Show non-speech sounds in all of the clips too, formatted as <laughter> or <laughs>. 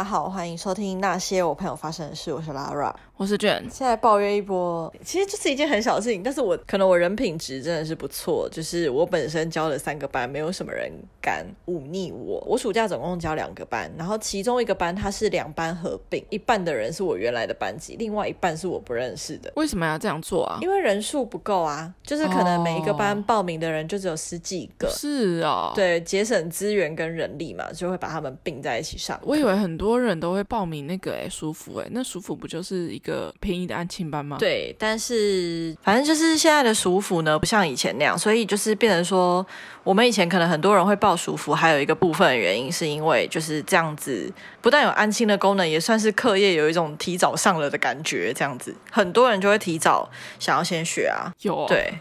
家好，欢迎收听那些我朋友发生的事。我是 Lara，我是卷。现在抱怨一波，其实这是一件很小的事情，但是我可能我人品值真的是不错，就是我本身教了三个班，没有什么人敢忤逆我。我暑假总共教两个班，然后其中一个班它是两班合并，一半的人是我原来的班级，另外一半是我不认识的。为什么要这样做啊？因为人数不够啊，就是可能每一个班报名的人就只有十几个。哦、是啊、哦，对，节省资源跟人力嘛，就会把他们并在一起上。我以为很多人都会报名那个哎，舒服哎，那舒服不就是一个。便宜的安亲班吗？对，但是反正就是现在的舒服呢，不像以前那样，所以就是变成说，我们以前可能很多人会报舒服，还有一个部分的原因是因为就是这样子，不但有安亲的功能，也算是课业有一种提早上了的感觉，这样子，很多人就会提早想要先学啊。有哦，对，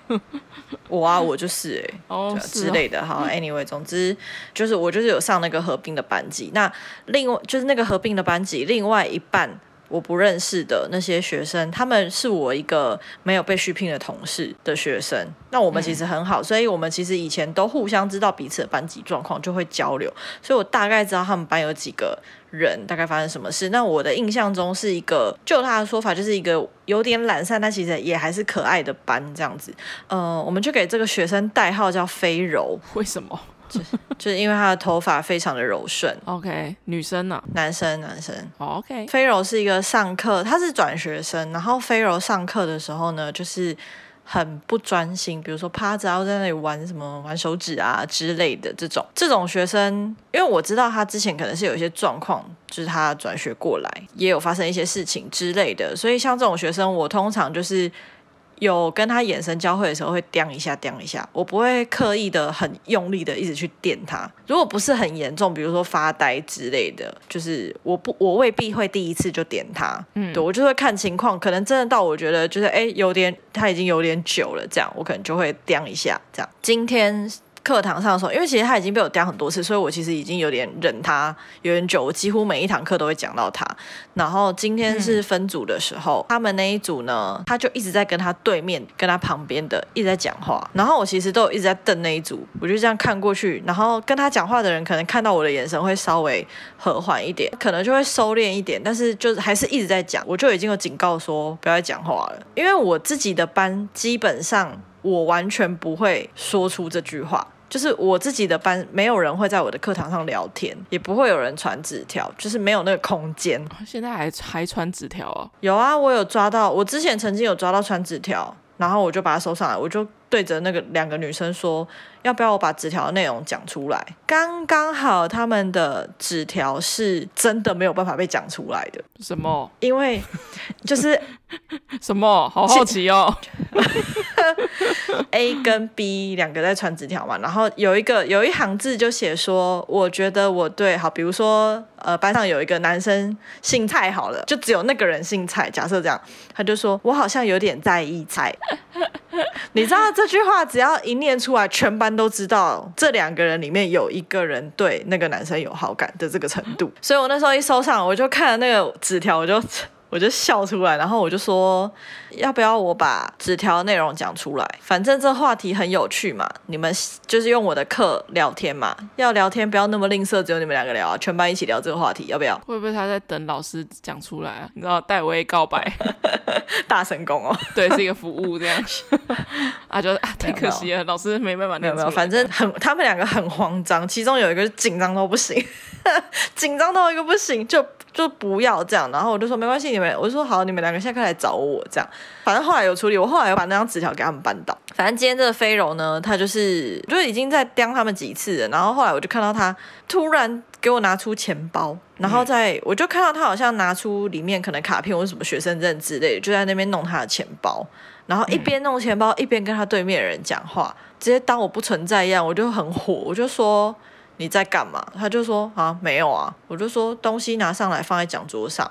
我啊，我就是哎、欸，<laughs> 哦之类的。好，anyway，总之就是我就是有上那个合并的班级，那另外就是那个合并的班级，另外一半。我不认识的那些学生，他们是我一个没有被续聘的同事的学生。那我们其实很好，嗯，所以我们其实以前都互相知道彼此的班级状况，就会交流。所以我大概知道他们班有几个人，大概发生什么事。那我的印象中是一个，就他的说法，就是一个有点懒散，但其实也还是可爱的班这样子。呃，我们就给这个学生代号叫飞柔。为什么？就 <laughs> 就是因为他的头发非常的柔顺。OK，女生呢？男生，男生。Oh, OK。飞柔是一个上课，他是转学生，然后飞柔上课的时候呢，就是很不专心，比如说趴着，然后在那里玩什么玩手指啊之类的这种。这种学生，因为我知道他之前可能是有一些状况，就是他转学过来也有发生一些事情之类的，所以像这种学生，我通常就是。有跟他眼神交汇的时候，会掂一下掂一下，我不会刻意的很用力的一直去电他。如果不是很严重，比如说发呆之类的，就是我不我未必会第一次就点他。嗯，对，我就会看情况，可能真的到我觉得就是哎有点他已经有点久了，这样我可能就会掂一下。这样今天。课堂上的时候，因为其实他已经被我刁很多次，所以我其实已经有点忍他有点久，我几乎每一堂课都会讲到他。然后今天是分组的时候，他们那一组呢，他就一直在跟他对面、跟他旁边的一直在讲话。然后我其实都有一直在瞪那一组，我就这样看过去，然后跟他讲话的人可能看到我的眼神会稍微和缓一点，可能就会收敛一点，但是就是还是一直在讲。我就已经有警告说不要再讲话了，因为我自己的班基本上我完全不会说出这句话。就是我自己的班，没有人会在我的课堂上聊天，也不会有人传纸条，就是没有那个空间。现在还还传纸条啊？有啊，我有抓到，我之前曾经有抓到传纸条，然后我就把它收上来，我就对着那个两个女生说，要不要我把纸条的内容讲出来？刚刚好他们的纸条是真的没有办法被讲出来的。什么？因为就是 <laughs> 什么？好好奇哦。<laughs> A 跟 B 两个在传纸条嘛，然后有一个有一行字就写说，我觉得我对好，比如说呃班上有一个男生姓蔡好了，就只有那个人姓蔡，假设这样，他就说我好像有点在意蔡。<laughs> 你知道这句话只要一念出来，全班都知道这两个人里面有一个人对那个男生有好感的这个程度，所以我那时候一收上，我就看了那个纸条，我就。<laughs> 我就笑出来，然后我就说，要不要我把纸条内容讲出来？反正这话题很有趣嘛，你们就是用我的课聊天嘛，要聊天不要那么吝啬，只有你们两个聊啊，全班一起聊这个话题，要不要？会不会他在等老师讲出来啊？你知道戴维告白，<laughs> 大神功哦，对，是一个服务这样。<laughs> 啊，就啊，太可惜了，老师没办法，没有没有，反正很，他们两个很慌张，其中有一个紧张到不行，<laughs> 紧张到一个不行，就。就不要这样，然后我就说没关系，你们，我就说好，你们两个现在可以来找我这样。反正后来有处理，我后来又把那张纸条给他们搬倒。反正今天这个飞柔呢，他就是就已经在刁他们几次了。然后后来我就看到他突然给我拿出钱包，然后在、嗯、我就看到他好像拿出里面可能卡片或者什么学生证之类的，就在那边弄他的钱包。然后一边弄钱包、嗯、一边跟他对面的人讲话，直接当我不存在一样。我就很火，我就说。你在干嘛？他就说啊，没有啊。我就说东西拿上来放在讲桌上，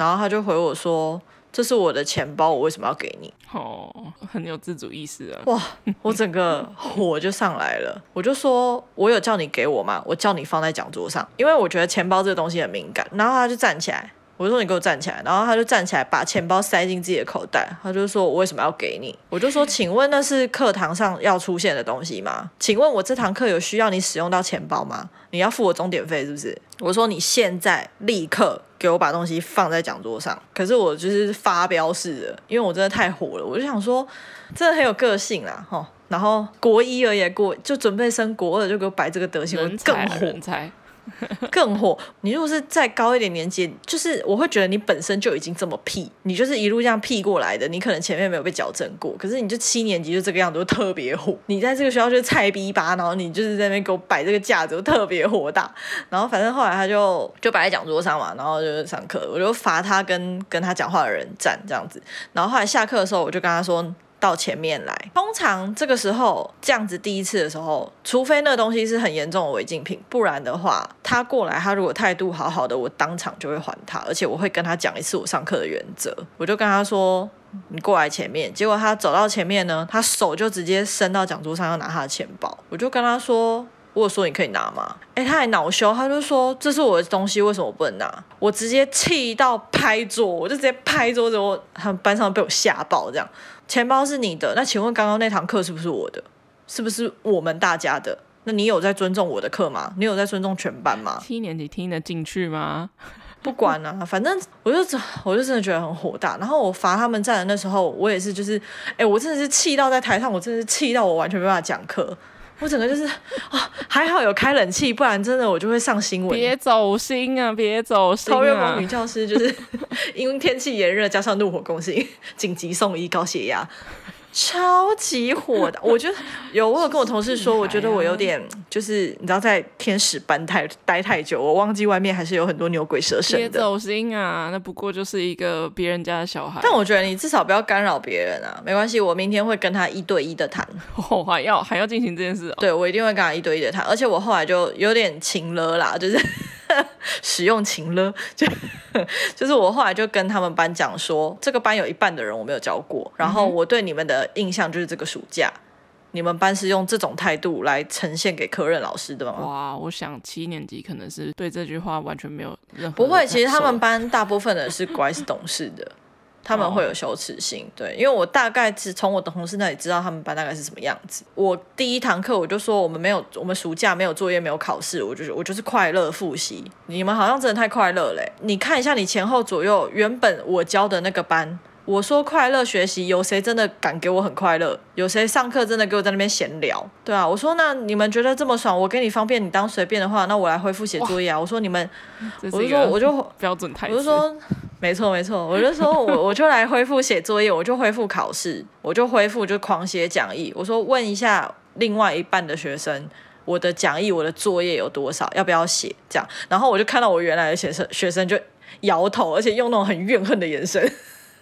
然后他就回我说，这是我的钱包，我为什么要给你？哦，很有自主意识啊。哇，我整个火就上来了。我就说，我有叫你给我吗？我叫你放在讲桌上，因为我觉得钱包这个东西很敏感。然后他就站起来，我就说你给我站起来，然后他就站起来，把钱包塞进自己的口袋。他就说：“我为什么要给你？”我就说：“请问那是课堂上要出现的东西吗？请问我这堂课有需要你使用到钱包吗？你要付我钟点费是不是？”我说：“你现在立刻给我把东西放在讲桌上。”可是我就是发飙式的，因为我真的太火了。我就想说，真的很有个性啦，吼。然后国一而已，国就准备升国二，就给我摆这个德行，我更火。<laughs> 更火！你如果是再高一点年纪，就是我会觉得你本身就已经这么屁，你就是一路这样屁过来的，你可能前面没有被矫正过，可是你就七年级就这个样子，就特别火。你在这个学校就是菜逼吧，然后你就是在那边给我摆这个架子，特别火大。然后反正后来他就就摆在讲桌上嘛，然后就是上课，我就罚他跟跟他讲话的人站这样子。然后后来下课的时候，我就跟他说。到前面来。通常这个时候这样子第一次的时候，除非那东西是很严重的违禁品，不然的话，他过来，他如果态度好好的，我当场就会还他，而且我会跟他讲一次我上课的原则。我就跟他说：“你过来前面。”结果他走到前面呢，他手就直接伸到讲桌上要拿他的钱包。我就跟他说：“我有说你可以拿吗？”哎，他还恼羞，他就说：“这是我的东西，为什么我不能拿？”我直接气到拍桌，我就直接拍桌子，我他们班上被我吓爆这样。钱包是你的，那请问刚刚那堂课是不是我的？是不是我们大家的？那你有在尊重我的课吗？你有在尊重全班吗？七年级听得进去吗？不管啊，<laughs> 反正我就我就真的觉得很火大。然后我罚他们站的那时候，我也是就是，哎、欸，我真的是气到在台上，我真的是气到我完全没办法讲课。我整个就是啊、哦，还好有开冷气，不然真的我就会上新闻。别走心啊，别走心啊！桃园某女教师就是 <laughs> 因为天气炎热，加上怒火攻心，紧急送医，高血压。超级火的，<laughs> 我觉得有，我有跟我同事说，我觉得我有点就是你知道，在天使班太待太久，我忘记外面还是有很多牛鬼蛇神的。别走心啊，那不过就是一个别人家的小孩。但我觉得你至少不要干扰别人啊，没关系，我明天会跟他一对一的谈。<laughs> 哦，还要还要进行这件事哦？对，我一定会跟他一对一的谈，而且我后来就有点情了啦，就是。<laughs> 使用情了，就就是我后来就跟他们班讲说，这个班有一半的人我没有教过，然后我对你们的印象就是这个暑假，你们班是用这种态度来呈现给科任老师的吗？哇，我想七年级可能是对这句话完全没有任何不会，其实他们班大部分的是乖 <laughs> 是懂事的。他们会有羞耻心，对，因为我大概只从我的同事那里知道他们班大概是什么样子。我第一堂课我就说我们没有，我们暑假没有作业，没有考试，我就是我就是快乐复习。你们好像真的太快乐嘞！你看一下你前后左右，原本我教的那个班，我说快乐学习，有谁真的敢给我很快乐？有谁上课真的给我在那边闲聊？对啊，我说那你们觉得这么爽，我给你方便，你当随便的话，那我来恢复写作业啊。我说你们，我就说我就标准态度，我就说。没错没错，我就说我 <laughs> 我就来恢复写作业，我就恢复考试，我就恢复就狂写讲义。我说问一下另外一半的学生，我的讲义我的作业有多少，要不要写？这样，然后我就看到我原来的学生学生就摇头，而且用那种很怨恨的眼神。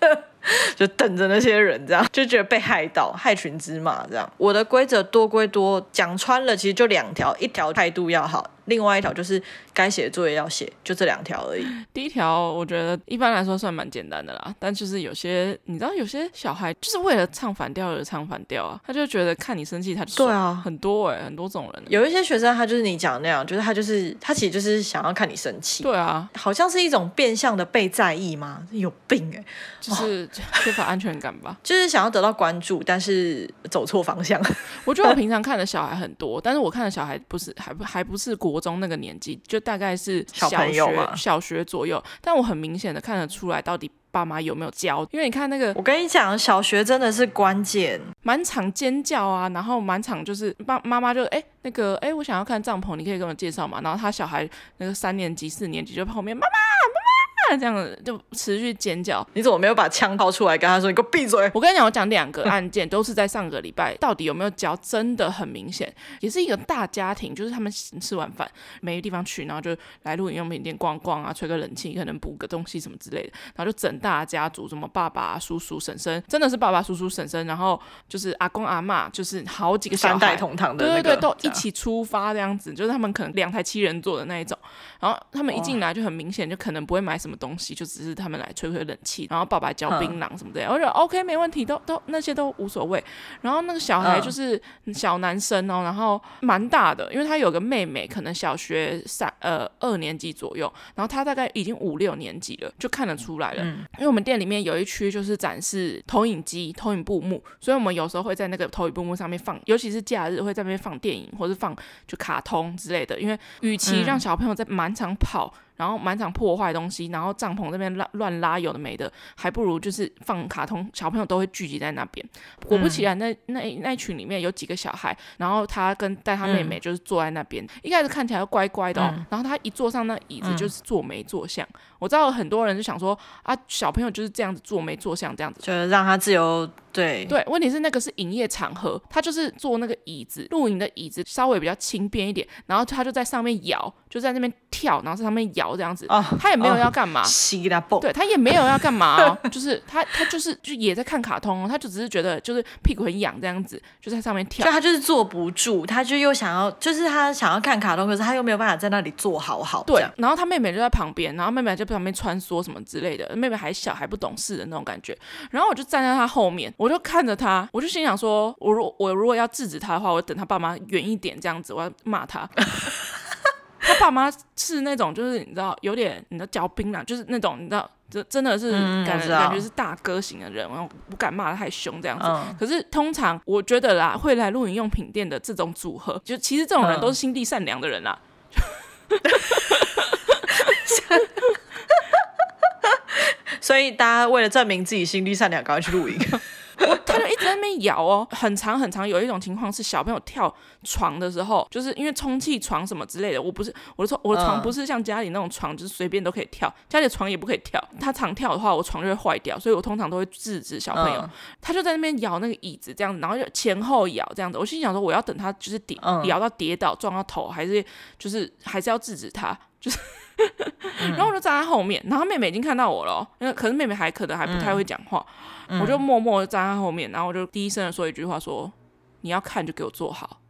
<laughs> 就等着那些人，这样就觉得被害到，害群之马这样。我的规则多归多，讲穿了其实就两条，一条态度要好，另外一条就是该写的作业要写，就这两条而已。<laughs> 第一条我觉得一般来说算蛮简单的啦，但就是有些你知道，有些小孩就是为了唱反调而唱反调啊，他就觉得看你生气他就对啊，很多哎、欸，很多种人。有一些学生他就是你讲那样，就是他就是他其实就是想要看你生气。对啊，好像是一种变相的被在意吗？有病哎、欸，就是。哦缺乏安全感吧，<laughs> 就是想要得到关注，但是走错方向。我觉得我 <laughs> 平常看的小孩很多，但是我看的小孩不是还不还不是国中那个年纪，就大概是小学小学左右。但我很明显的看得出来，到底爸妈有没有教？因为你看那个，我跟你讲，小学真的是关键，满场尖叫啊，然后满场就是爸妈妈就哎、欸、那个哎、欸，我想要看帐篷，你可以给我介绍嘛。然后他小孩那个三年级四年级就后面妈妈妈妈。妈妈这样子就持续尖叫，你怎么没有把枪掏出来跟他说：“你给我闭嘴！”我跟你讲，我讲两个案件都是在上个礼拜，到底有没有交？真的很明显，也是一个大家庭，就是他们吃完饭没地方去，然后就来露营用品店逛逛啊，吹个冷气，可能补个东西什么之类的，然后就整大家族，什么爸爸、叔叔、婶婶，真的是爸爸、叔叔、婶婶，然后就是阿公阿嬷，就是好几个小孩，三代同堂的、那个，对对对，都一起出发这样子，就是他们可能两台七人座的那一种，然后他们一进来就很明显，就可能不会买什么东西，就只是他们来吹吹冷气，然后爸爸嚼槟榔什么的。我觉得 OK 没问题，都都那些都无所谓。然后那个小孩就是小男生哦，然后蛮大的，因为他有个妹妹，可能小学三呃二年级左右，然后他大概已经五六年级了，就看得出来了。嗯、因为我们店里面有一区就是展示投影机、投影布幕，所以我们有时候会在那个投影布幕上面放，尤其是假日会在那边放电影或者放就卡通之类的。因为与其让小朋友在满场跑。嗯然后满场破坏东西，然后帐篷这边乱乱拉有的没的，还不如就是放卡通，小朋友都会聚集在那边。果不其然，那那那群里面有几个小孩，然后他跟带他妹妹就是坐在那边，嗯、一开始看起来乖乖的，哦，嗯、然后他一坐上那椅子就是坐没坐相。嗯、我知道很多人就想说啊，小朋友就是这样子坐没坐相这样子，就是让他自由。对对，问题是那个是营业场合，他就是坐那个椅子，露营的椅子稍微比较轻便一点，然后他就在上面摇，就在那边跳，然后在上面摇这样子。哦，他也没有要干嘛，哦、对他也没有要干嘛哦，就是他他就是就也在看卡通哦，他就只是觉得就是屁股很痒这样子，就在上面跳。就他就是坐不住，他就又想要，就是他想要看卡通，可是他又没有办法在那里坐好好。对，然后他妹妹就在旁边，然后妹妹就在旁边穿梭什么之类的，妹妹还小还不懂事的那种感觉，然后我就站在他后面，我就看着他。我就心想说，我如我如果要制止他的话，我等他爸妈远一点这样子，我要骂他。他爸妈是那种，就是你知道，有点你知道嚼槟榔，就是那种你知道，这真的是感感觉是大哥型的人，然后不敢骂他太凶这样子。嗯、可是通常我觉得啦，会来露营用品店的这种组合，就其实这种人都是心地善良的人啦。嗯、<laughs> 所以大家为了证明自己心地善良，赶快去露营。<laughs> 我他就一直在那边摇哦，很长很长。有一种情况是小朋友跳床的时候，就是因为充气床什么之类的。我不是我的床，我的床不是像家里那种床，就是随便都可以跳。家里的床也不可以跳，他常跳的话，我床就会坏掉。所以我通常都会制止小朋友。他就在那边摇那个椅子这样子，然后就前后摇这样子。我心想说，我要等他就是跌摇到跌倒撞到头，还是就是还是要制止他，就是。然后我就站在后面，然后妹妹已经看到我了，因为可是妹妹还可能还不太会讲话。我就默默的站在后面，然后我就低声的说一句话说：“你要看就给我坐好。”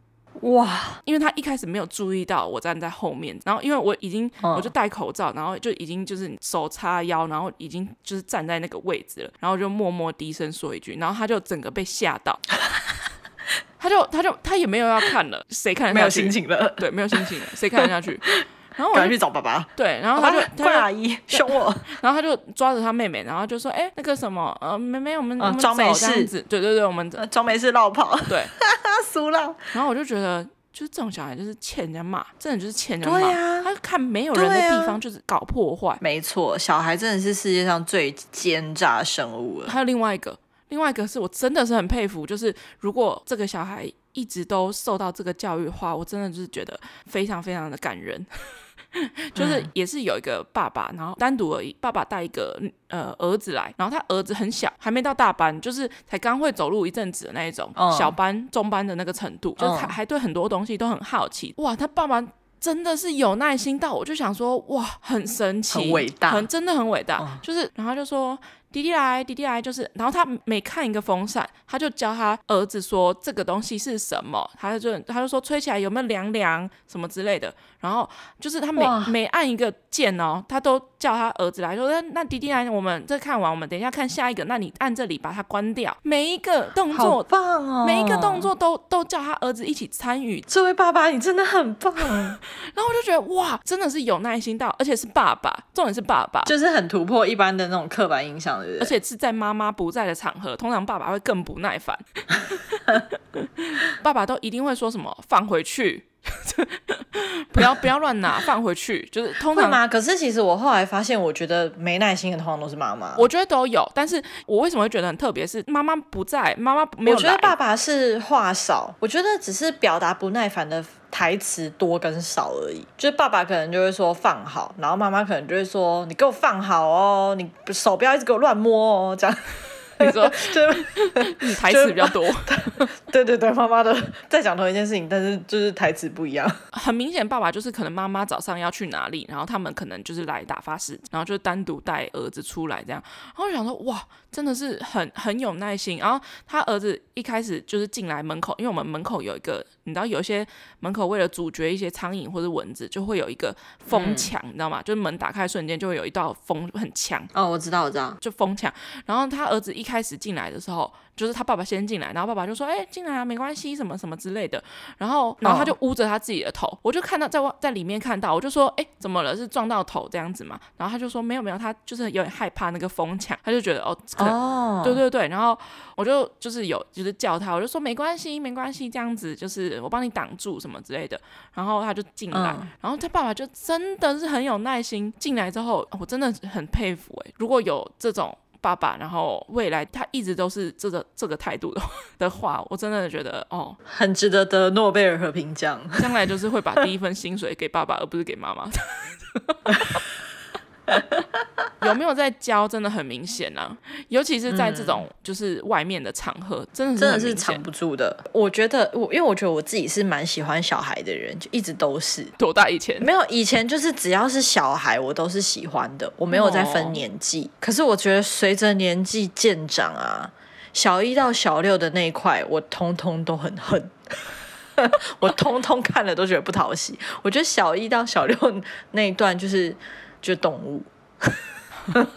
哇！因为他一开始没有注意到我站在后面，然后因为我已经我就戴口罩，然后就已经就是手叉腰，然后已经就是站在那个位置了，然后就默默低声说一句，然后他就整个被吓到，<laughs> 他就他就他也没有要看了，谁看得下去？没有心情了，对，没有心情了，谁看得下去？<laughs> 然后我赶去找爸爸。对，然后他就怪阿姨凶我，<laughs> 然后他就抓着他妹妹，然后就说：“哎，那个什么，呃，妹妹，我们装没事。”对对对，我们装没事绕跑。对，<laughs> 输了。然后我就觉得，就是这种小孩就是欠人家骂，真的就是欠人家骂。他看没有人的地方就是搞破坏。没错，小孩真的是世界上最奸诈生物了。还有另外一个，另外一个是我真的是很佩服，就是如果这个小孩一直都受到这个教育的话，我真的就是觉得非常非常的感人。<laughs> 就是也是有一个爸爸，然后单独而已，爸爸带一个呃儿子来，然后他儿子很小，还没到大班，就是才刚会走路一阵子的那一种，小班、中班的那个程度，就是还还对很多东西都很好奇。哇，他爸爸真的是有耐心到，我就想说，哇，很神奇，很伟大，很真的很伟大，就是然后就说。弟弟来，弟弟来，就是，然后他每看一个风扇，他就教他儿子说这个东西是什么，他就他就说吹起来有没有凉凉什么之类的，然后就是他每每按一个键哦，他都叫他儿子来说，那那弟弟来，我们这看完，我们等一下看下一个，那你按这里把它关掉，每一个动作，好棒哦，每一个动作都都叫他儿子一起参与。这位爸爸，你真的很棒。<laughs> 然后我就觉得哇，真的是有耐心到，而且是爸爸，重点是爸爸，就是很突破一般的那种刻板印象。而且是在妈妈不在的场合，通常爸爸会更不耐烦。<laughs> 爸爸都一定会说什么“放回去”，不要不要乱拿，放回去。就是通常吗？可是其实我后来发现，我觉得没耐心的通常都是妈妈。我觉得都有，但是我为什么会觉得很特别？是妈妈不在，妈妈没有。我觉得爸爸是话少，我觉得只是表达不耐烦的。台词多跟少而已，就是爸爸可能就会说放好，然后妈妈可能就会说你给我放好哦，你手不要一直给我乱摸哦，这样。你说，<laughs> 就你台词比较多，<laughs> 对对对，妈妈的在讲同一件事情，但是就是台词不一样。很明显，爸爸就是可能妈妈早上要去哪里，然后他们可能就是来打发时，然后就单独带儿子出来这样。然后我想说，哇，真的是很很有耐心。然后他儿子一开始就是进来门口，因为我们门口有一个，你知道有一些门口为了阻绝一些苍蝇或者蚊子，就会有一个风墙，嗯、你知道吗？就是门打开瞬间就会有一道风很强。哦，我知道，我知道，就风墙。然后他儿子一开始进来的时候，就是他爸爸先进来，然后爸爸就说：“哎，进来啊，没关系，什么什么之类的。”然后，然后他就捂着他自己的头，我就看到在外在里面看到，我就说：“哎，怎么了？是撞到头这样子吗？”然后他就说：“没有没有，他就是有点害怕那个风墙，他就觉得哦，哦，对对对。”然后我就就是有就是叫他，我就说：“没关系，没关系，这样子就是我帮你挡住什么之类的。”然后他就进来，嗯、然后他爸爸就真的是很有耐心，进来之后我真的很佩服哎，如果有这种。爸爸，然后未来他一直都是这个这个态度的 <laughs> 的话，我真的觉得哦，很值得得诺贝尔和平奖。<laughs> 将来就是会把第一份薪水给爸爸，而不是给妈妈。<laughs> <laughs> 有没有在教，真的很明显啊，尤其是在这种就是外面的场合，真的是真的是藏不住的。我觉得我，因为我觉得我自己是蛮喜欢小孩的人，就一直都是。多大以前？没有，以前就是只要是小孩，我都是喜欢的，我没有在分年纪。哦、可是我觉得随着年纪渐长啊，小一到小六的那一块，我通通都很恨，<laughs> 我通通看了都觉得不讨喜。我觉得小一到小六那一段就是。就动物，<laughs>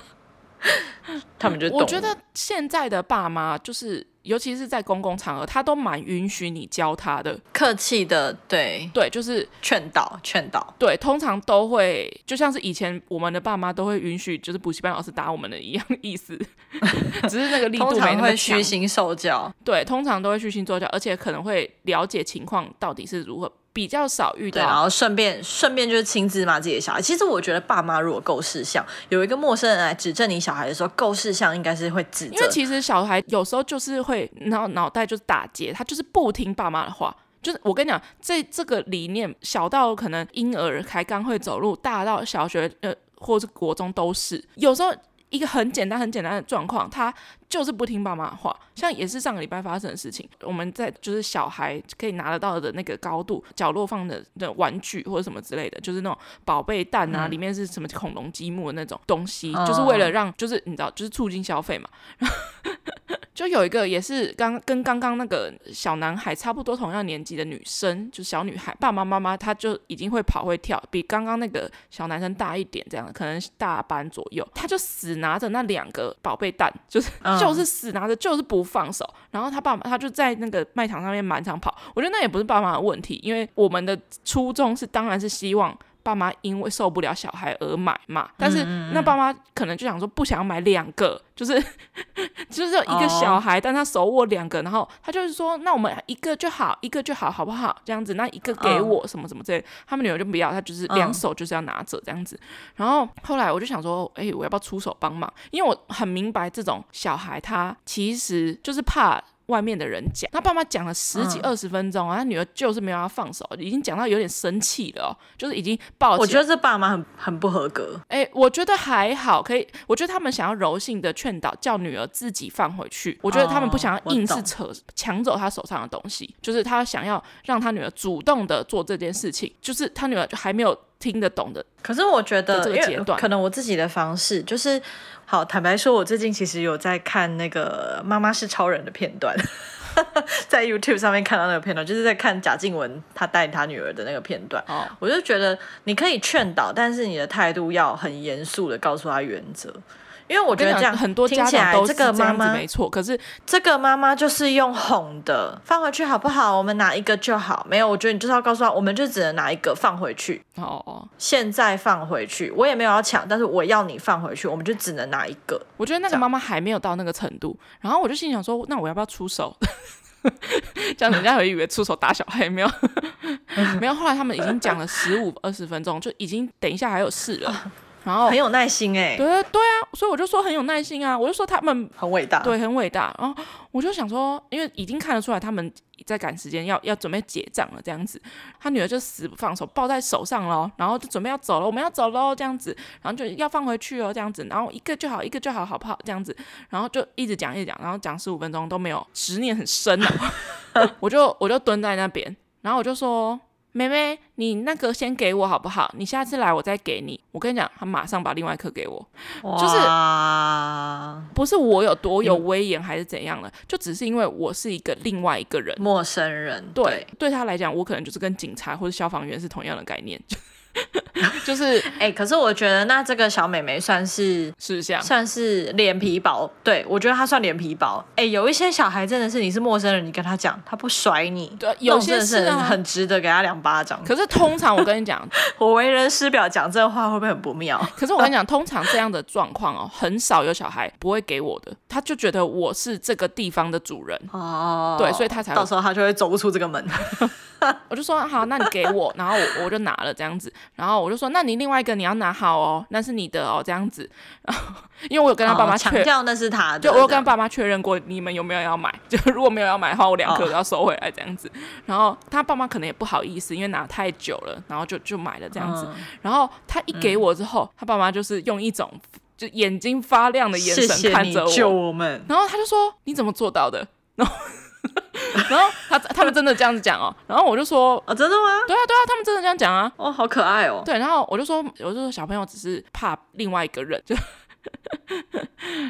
他们就。我觉得现在的爸妈就是，尤其是在公共场合，他都蛮允许你教他的，客气的，对对，就是劝导劝导。对，通常都会就像是以前我们的爸妈都会允许，就是补习班老师打我们的一样意思，<laughs> 只是那个力度没那么虚心受教，对，通常都会虚心受教，而且可能会了解情况到底是如何。比较少遇到，然后顺便顺便就是亲自骂自己的小孩。其实我觉得爸妈如果够识相，有一个陌生人来指正你小孩的时候，够识相应该是会指正。因为其实小孩有时候就是会脑脑袋就是打结，他就是不听爸妈的话。就是我跟你讲，这这个理念小到可能婴儿才刚会走路，大到小学呃或是国中都是有时候。一个很简单、很简单的状况，他就是不听爸妈的话。像也是上个礼拜发生的事情，我们在就是小孩可以拿得到的那个高度，角落放的的玩具或者什么之类的，就是那种宝贝蛋啊，嗯、里面是什么恐龙积木的那种东西，嗯、就是为了让，就是你知道，就是促进消费嘛。就有一个也是刚跟刚刚那个小男孩差不多同样年纪的女生，就小女孩，爸爸妈妈她就已经会跑会跳，比刚刚那个小男生大一点，这样可能大班左右，她就死拿着那两个宝贝蛋，就是、嗯、就是死拿着，就是不放手。然后她爸爸他就在那个卖场上面满场跑，我觉得那也不是爸妈的问题，因为我们的初衷是当然是希望。爸妈因为受不了小孩而买嘛，但是那爸妈可能就想说不想买两个，就是 <laughs> 就是一个小孩，但他手握两个，然后他就是说，那我们一个就好，一个就好，好不好？这样子，那一个给我什么什么之类，他们女儿就不要，他就是两手就是要拿着这样子。然后后来我就想说，哎，我要不要出手帮忙？因为我很明白这种小孩他其实就是怕。外面的人讲，他爸妈讲了十几二十分钟啊，他、嗯、女儿就是没有要放手，已经讲到有点生气了哦，就是已经抱。我觉得这爸妈很很不合格。哎，我觉得还好，可以。我觉得他们想要柔性的劝导，叫女儿自己放回去。我觉得他们不想要硬是扯抢走他手上的东西，就是他想要让他女儿主动的做这件事情，就是他女儿就还没有听得懂的。可是我觉得，这个阶段可能我自己的方式就是。好，坦白说，我最近其实有在看那个《妈妈是超人》的片段，<laughs> 在 YouTube 上面看到那个片段，就是在看贾静雯她带她女儿的那个片段。哦，我就觉得你可以劝导，但是你的态度要很严肃的告诉她原则。因为我觉得这样很多听起来这个妈妈没错，可是这个妈妈就是用哄的，放回去好不好？我们拿一个就好。没有，我觉得你就是要告诉他，我们就只能拿一个放回去。哦哦，现在放回去，我也没有要抢，但是我要你放回去，我们就只能拿一个。我觉得那个妈妈还没有到那个程度，然后我就心想说，那我要不要出手？<laughs> 这样人家会以为出手打小孩没有？<laughs> 没有。后来他们已经讲了十五二十分钟，就已经等一下还有事了。<laughs> 然后很有耐心哎、欸，对对啊，所以我就说很有耐心啊，我就说他们很伟大，对，很伟大。然后我就想说，因为已经看得出来他们在赶时间，要要准备结账了这样子。他女儿就死不放手，抱在手上喽，然后就准备要走了，我们要走喽这样子，然后就要放回去哦这样子，然后一个就好，一个就好，好不好这样子，然后就一直讲一直讲，然后讲十五分钟都没有，执念很深啊。<laughs> 我就我就蹲在那边，然后我就说。妹妹，你那个先给我好不好？你下次来我再给你。我跟你讲，他马上把另外一颗给我，就是不是我有多有威严还是怎样的，嗯、就只是因为我是一个另外一个人，陌生人。对，对，对他来讲，我可能就是跟警察或者消防员是同样的概念。<laughs> 就是 <laughs> 哎、欸，可是我觉得那这个小妹妹算是是像算是脸皮薄，对，我觉得她算脸皮薄。哎、欸，有一些小孩真的是你是陌生人，你跟他讲，他不甩你，对，有些是很值得给他两巴掌。可是通常我跟你讲，<laughs> 我为人师表讲这话会不会很不妙？可是我跟你讲，通常这样的状况哦，很少有小孩不会给我的，他就觉得我是这个地方的主人哦，对，所以他才到时候他就会走不出这个门。我就说好，那你给我，然后我我就拿了这样子，然后我就说，那你另外一个你要拿好哦，那是你的哦，这样子。然后因为我有跟他爸妈强调那是他的，就我有跟他爸妈确认过，你们有没有要买？就如果没有要买的话，我两颗都要收回来这样子。然后他爸妈可能也不好意思，因为拿太久了，然后就就买了这样子。然后他一给我之后，他爸妈就是用一种就眼睛发亮的眼神看着我，救我们。然后他就说：“你怎么做到的？”然后。<laughs> 然后他他们真的这样子讲哦，然后我就说啊、哦，真的吗？对啊对啊，他们真的这样讲啊，哦，好可爱哦。对，然后我就说，我就说小朋友只是怕另外一个人，就，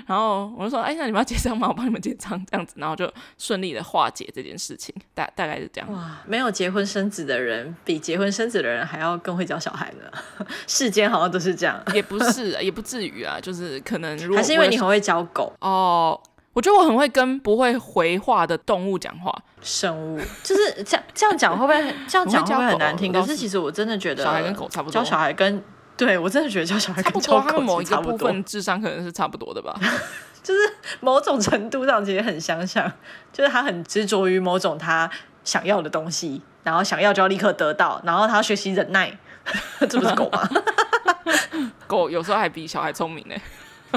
然后我就说，哎，那你们要结账吗？我帮你们结账，这样子，然后就顺利的化解这件事情，大大概是这样。哇，没有结婚生子的人，比结婚生子的人还要更会教小孩呢。世间好像都是这样，也不是，也不至于啊，就是可能如果还是因为你很会教狗哦。我觉得我很会跟不会回话的动物讲话，生物就是这样这样讲会不会这样讲会不会很难听？可是其实我真的觉得小孩跟狗差不多，教小孩跟对我真的觉得教小孩跟教狗他们某一个部分智商可能是差不多的吧，<laughs> 就是某种程度上其实很相像，就是他很执着于某种他想要的东西，然后想要就要立刻得到，然后他要学习忍耐，<laughs> 这不是狗吗？<laughs> 狗有时候还比小孩聪明呢。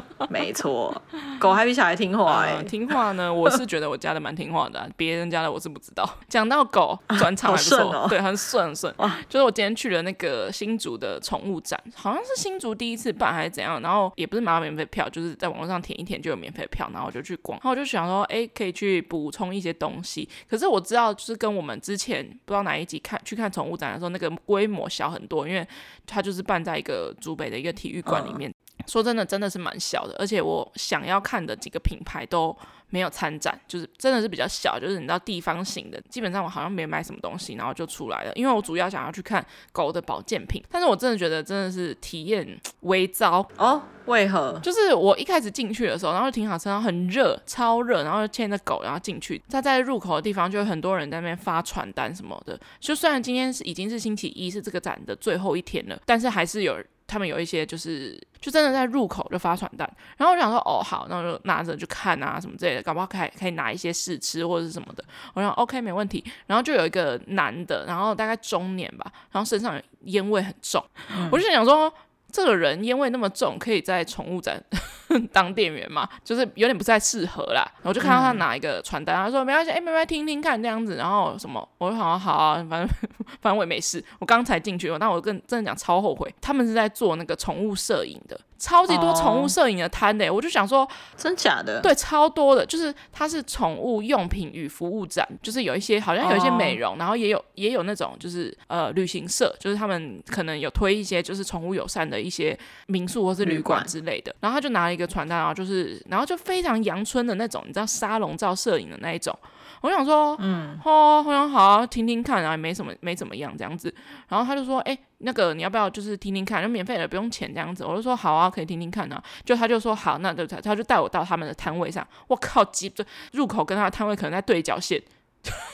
<laughs> 没错，狗还比小孩听话哎、欸呃。听话呢，我是觉得我家的蛮听话的、啊，别人家的我是不知道。<laughs> 讲到狗，转场还不错、啊哦，对，很顺很顺。就是我今天去了那个新竹的宠物展，好像是新竹第一次办还是怎样，然后也不是买到免费票，就是在网络上填一填就有免费票，然后我就去逛，然后我就想说，哎，可以去补充一些东西。可是我知道，就是跟我们之前不知道哪一集看去看宠物展的时候，那个规模小很多，因为它就是办在一个竹北的一个体育馆里面。嗯说真的，真的是蛮小的，而且我想要看的几个品牌都没有参展，就是真的是比较小，就是你知道地方型的，基本上我好像没买什么东西，然后就出来了。因为我主要想要去看狗的保健品，但是我真的觉得真的是体验微糟哦。为何？就是我一开始进去的时候，然后停好车，然后很热，超热，然后牵着狗，然后进去，它在入口的地方就有很多人在那边发传单什么的。就虽然今天是已经是星期一，是这个展的最后一天了，但是还是有。他们有一些就是，就真的在入口就发传单，然后我想说，哦，好，那我就拿着去看啊什么之类的，搞不好可以可以拿一些试吃或者是什么的。我想 OK 没问题。然后就有一个男的，然后大概中年吧，然后身上烟味很重，我就想说。这个人烟味那么重，可以在宠物展 <laughs> 当店员吗？就是有点不太适合啦。然后就看到他拿一个传单，他说没关系，哎，没关系，听听看这样子。然后什么，我说好啊好啊，反正 <laughs> 反正我也没事。我刚才进去，但我跟真的讲超后悔，他们是在做那个宠物摄影的。超级多宠物摄影的摊的，我就想说，真假的？对，超多的，就是它是宠物用品与服务展，就是有一些好像有一些美容，然后也有也有那种就是呃旅行社，就是他们可能有推一些就是宠物友善的一些民宿或是旅馆之类的，然后他就拿了一个传单，然后就是然后就非常阳春的那种，你知道沙龙照摄影的那一种。我想说，嗯，哦，好像好啊，听听看啊，也没什么，没怎么样这样子。然后他就说，哎、欸，那个你要不要就是听听看，就免费的，不用钱这样子。我就说好啊，可以听听看啊。就他就说好，那就他他就带我到他们的摊位上。我靠，急着入口跟他的摊位可能在对角线，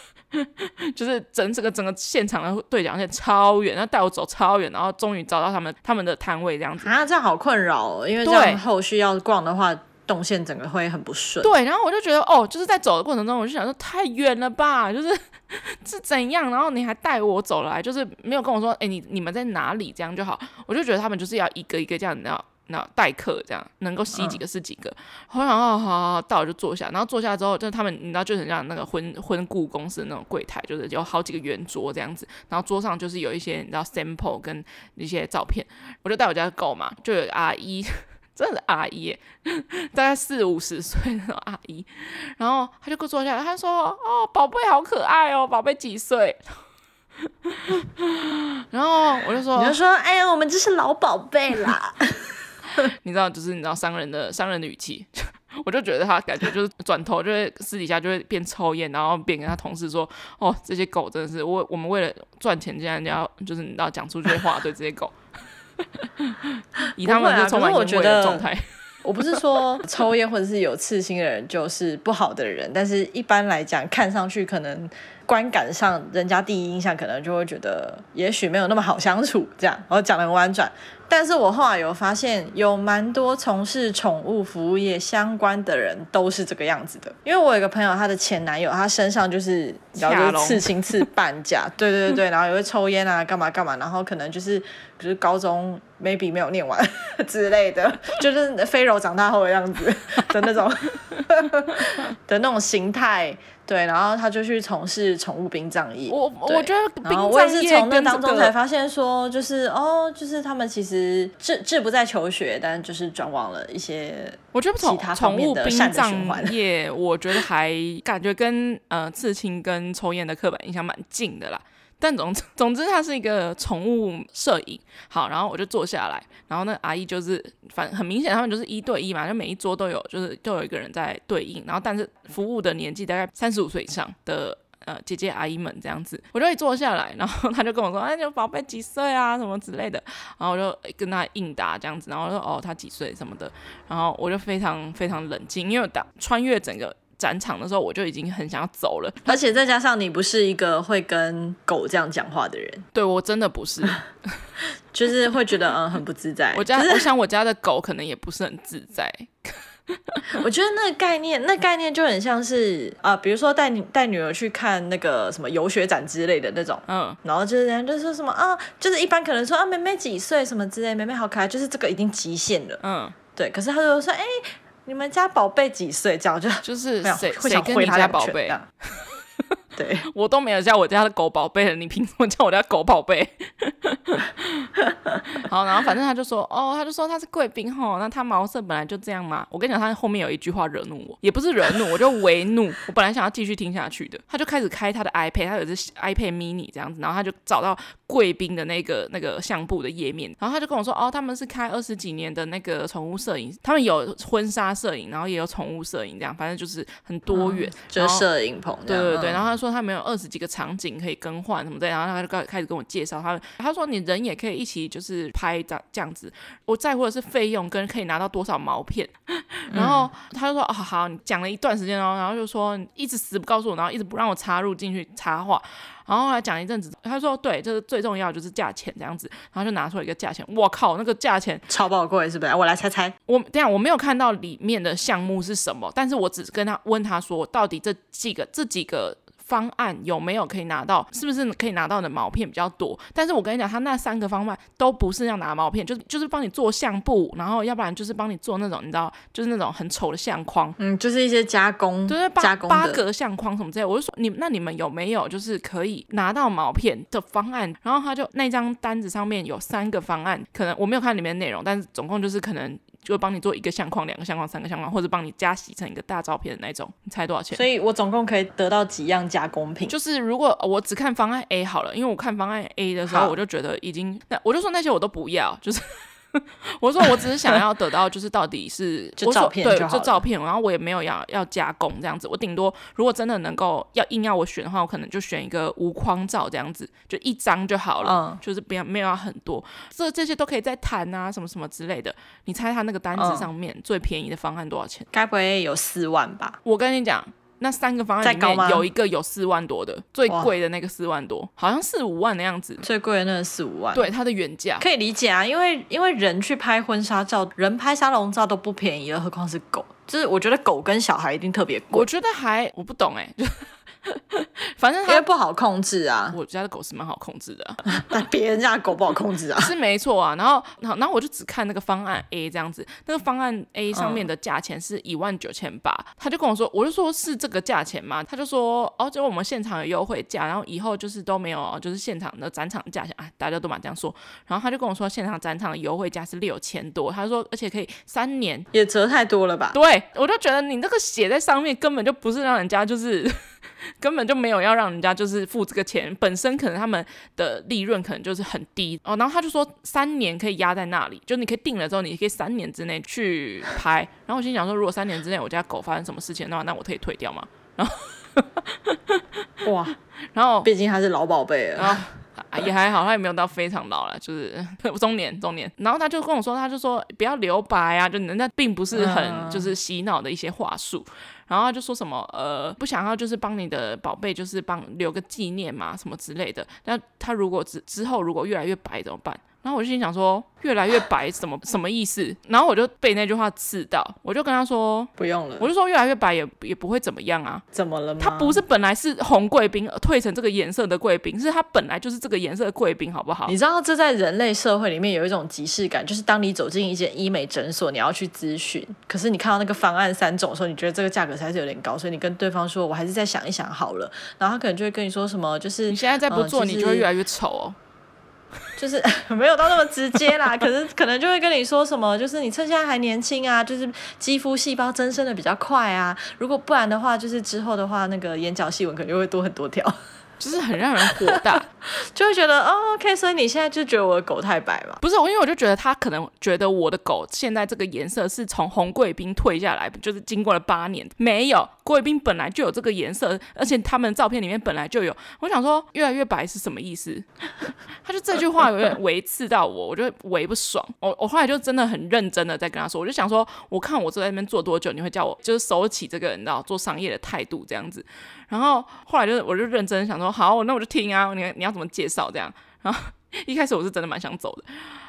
<laughs> 就是整整个整个现场的对角线超远，然后带我走超远，然后终于找到他们他们的摊位这样子。啊，这样好困扰哦，因为这样后续要逛的话。动线整个会很不顺。对，然后我就觉得哦，就是在走的过程中，我就想说太远了吧，就是 <laughs> 是怎样？然后你还带我走来，就是没有跟我说，哎，你你们在哪里？这样就好。我就觉得他们就是要一个一个这样，你知道。那代客这样能够吸几个是几个，后来哦，好好好，到了就坐下，然后坐下之后，就他们你知道，就很像那个婚婚顾公司的那种柜台，就是有好几个圆桌这样子，然后桌上就是有一些你知道 sample 跟一些照片，我就带我家的狗嘛，就有阿姨，真的是阿姨，<laughs> 大概四五十岁那种阿姨，然后他就给我坐下来，他说哦，宝贝好可爱哦，宝贝几岁？<laughs> 然后我就说，你就说，哎呀，我们这是老宝贝啦。<laughs> 你知道，就是你知道商人的商人的语气，我就觉得他感觉就是转头就会私底下就会边抽烟，然后边跟他同事说：“哦，这些狗真的是我我们为了赚钱，竟然要就是你知道讲出这些话对这些狗，<laughs> 以他们是充满烟味的状态。<laughs> ”我不是说抽烟或者是有刺青的人就是不好的人，但是一般来讲，看上去可能观感上，人家第一印象可能就会觉得也许没有那么好相处，这样，我讲得很婉转。但是我后来有发现，有蛮多从事宠物服务业相关的人都是这个样子的。因为我有一个朋友，她的前男友，他身上就是，然后就是刺青刺半价，对对对对，然后也会抽烟啊，干嘛干嘛，然后可能就是，比如高中 maybe 没有念完 <laughs> 之类的，就是飞柔长大后的样子的那种 <laughs> 的那种形态。对，然后他就去从事宠物殡葬业。我我觉得，然后我也是从那当中才发现说，就是哦，就是他们其实志志不在求学，但就是转往了一些我觉得其他方面的善的循环业。我觉得还感觉跟呃刺青跟抽烟的刻板印象蛮近的啦。但总，总之，<laughs> 它是一个宠物摄影。好，然后我就坐下来，然后那阿姨就是，反很明显，他们就是一对一嘛，就每一桌都有，就是都有一个人在对应。然后，但是服务的年纪大概三十五岁以上的呃姐姐阿姨们这样子，我就一坐下来，然后他就跟我说：“哎，你宝贝几岁啊？什么之类的。”然后我就跟他应答这样子，然后我说：“哦，他几岁什么的。”然后我就非常非常冷静，因为打穿越整个。展场的时候，我就已经很想要走了，而且再加上你不是一个会跟狗这样讲话的人，对，我真的不是，<laughs> <laughs> 就是会觉得嗯很不自在。我家，我想我家的狗可能也不是很自在。<laughs> 我觉得那个概念，那概念就很像是啊、呃，比如说带你带女儿去看那个什么游学展之类的那种，嗯，然后就是人家就说什么啊，就是一般可能说啊，妹妹几岁什么之类，妹妹好可爱，就是这个已经极限了，嗯，对。可是他就说，哎、欸。你们家宝贝几岁？这样就就是谁谁跟你家宝贝？对，<laughs> 我都没有叫我家的狗宝贝了，你凭什么叫我家狗宝贝？<laughs> 好，然后反正他就说，哦，他就说他是贵宾吼，那他毛色本来就这样嘛。我跟你讲，他后面有一句话惹怒我，也不是惹怒，我就为怒。我本来想要继续听下去的，他就开始开他的 iPad，他有只 iPad mini 这样子，然后他就找到贵宾的那个那个相簿的页面，然后他就跟我说，哦，他们是开二十几年的那个宠物摄影，他们有婚纱摄影，然后也有宠物摄影，这样反正就是很多元，嗯、就是摄影棚。对对对，然后他说。他没有二十几个场景可以更换什么的，然后他就开开始跟我介绍他。他说你人也可以一起就是拍这这样子，我在乎的是费用跟可以拿到多少毛片。然后他就说哦好，你讲了一段时间哦，然后就说一直死不告诉我，然后一直不让我插入进去插话。然后后来讲一阵子，他说对，这、就是最重要就是价钱这样子，然后就拿出了一个价钱。我靠，那个价钱超宝贵是不是？我来猜猜，我等下我没有看到里面的项目是什么，但是我只是跟他问他说，到底这几个这几个。方案有没有可以拿到？是不是可以拿到的毛片比较多？但是我跟你讲，他那三个方案都不是要拿毛片，就是就是帮你做相簿，然后要不然就是帮你做那种你知道，就是那种很丑的相框，嗯，就是一些加工，就是八八格相框什么之类。我就说你那你们有没有就是可以拿到毛片的方案？然后他就那张单子上面有三个方案，可能我没有看里面的内容，但是总共就是可能。就帮你做一个相框、两个相框、三个相框，或者帮你加洗成一个大照片的那种，你猜多少钱？所以我总共可以得到几样加工品？就是如果我只看方案 A 好了，因为我看方案 A 的时候，我就觉得已经，那我就说那些我都不要，就是。<laughs> 我说我只是想要得到，就是到底是就照片就对，就照片，然后我也没有要要加工这样子。我顶多如果真的能够要硬要我选的话，我可能就选一个无框照这样子，就一张就好了，嗯、就是不要没有要很多。这这些都可以再谈啊，什么什么之类的。你猜他那个单子上面最便宜的方案多少钱？该不会有四万吧？我跟你讲。那三个方案里面有一个有四万多的，最贵的那个四万多，好像四五万的样子。最贵的那个四五万，对，它的原价可以理解啊，因为因为人去拍婚纱照，人拍沙龙照都不便宜了，何况是狗。就是我觉得狗跟小孩一定特别贵。我觉得还我不懂哎、<laughs> 反正因为不好控制啊。我家的狗是蛮好控制的、啊，<laughs> 但别人家的狗不好控制啊。<laughs> 是没错啊。然后，然后，然后我就只看那个方案 A 这样子，那个方案 A 上面的价钱是一万九千八，他就跟我说，我就说是这个价钱嘛？他就说哦，就我们现场有优惠价，然后以后就是都没有，就是现场的展场价钱啊，大家都蛮这样说。然后他就跟我说，现场展场的优惠价是六千多，他说而且可以三年，也折太多了吧？对，我就觉得你那个写在上面根本就不是让人家就是。根本就没有要让人家就是付这个钱，本身可能他们的利润可能就是很低哦。然后他就说三年可以压在那里，就你可以定了之后，你可以三年之内去拍。然后我心想说，如果三年之内我家狗发生什么事情的话，那我可以退掉吗？然后哇，<laughs> 然后毕竟它是老宝贝了。也还好，他也没有到非常老了，就是 <laughs> 中年中年。然后他就跟我说，他就说不要留白啊，就人家并不是很就是洗脑的一些话术。然后他就说什么呃，不想要就是帮你的宝贝就是帮留个纪念嘛，什么之类的。那他如果之之后如果越来越白怎么办？然后我就心想说，越来越白什么什么意思？然后我就被那句话刺到，我就跟他说不用了。我就说越来越白也也不会怎么样啊。怎么了吗？他不是本来是红贵宾，退成这个颜色的贵宾，是他本来就是这个颜色的贵宾，好不好？你知道这在人类社会里面有一种即视感，就是当你走进一间医美诊所，你要去咨询，可是你看到那个方案三种的时候，你觉得这个价格实在是有点高，所以你跟对方说，我还是再想一想好了。然后他可能就会跟你说什么，就是你现在再不做，呃、你就会越来越丑哦。就是 <laughs> 没有到那么直接啦，可是可能就会跟你说什么，就是你趁现在还年轻啊，就是肌肤细胞增生的比较快啊，如果不然的话，就是之后的话，那个眼角细纹可能就会多很多条。就是很让人火大，<laughs> 就会觉得哦，OK，所以你现在就觉得我的狗太白嘛？不是，我因为我就觉得他可能觉得我的狗现在这个颜色是从红贵宾退下来，就是经过了八年，没有贵宾本来就有这个颜色，而且他们照片里面本来就有。我想说越来越白是什么意思？<laughs> 他就这句话有点维刺到我，我就为不爽。我我后来就真的很认真的在跟他说，我就想说，我看我坐在那边坐多久，你会叫我就是收起这个你知道做商业的态度这样子。然后后来就是我就认真想说，好，那我就听啊，你你要怎么介绍这样？然后一开始我是真的蛮想走的，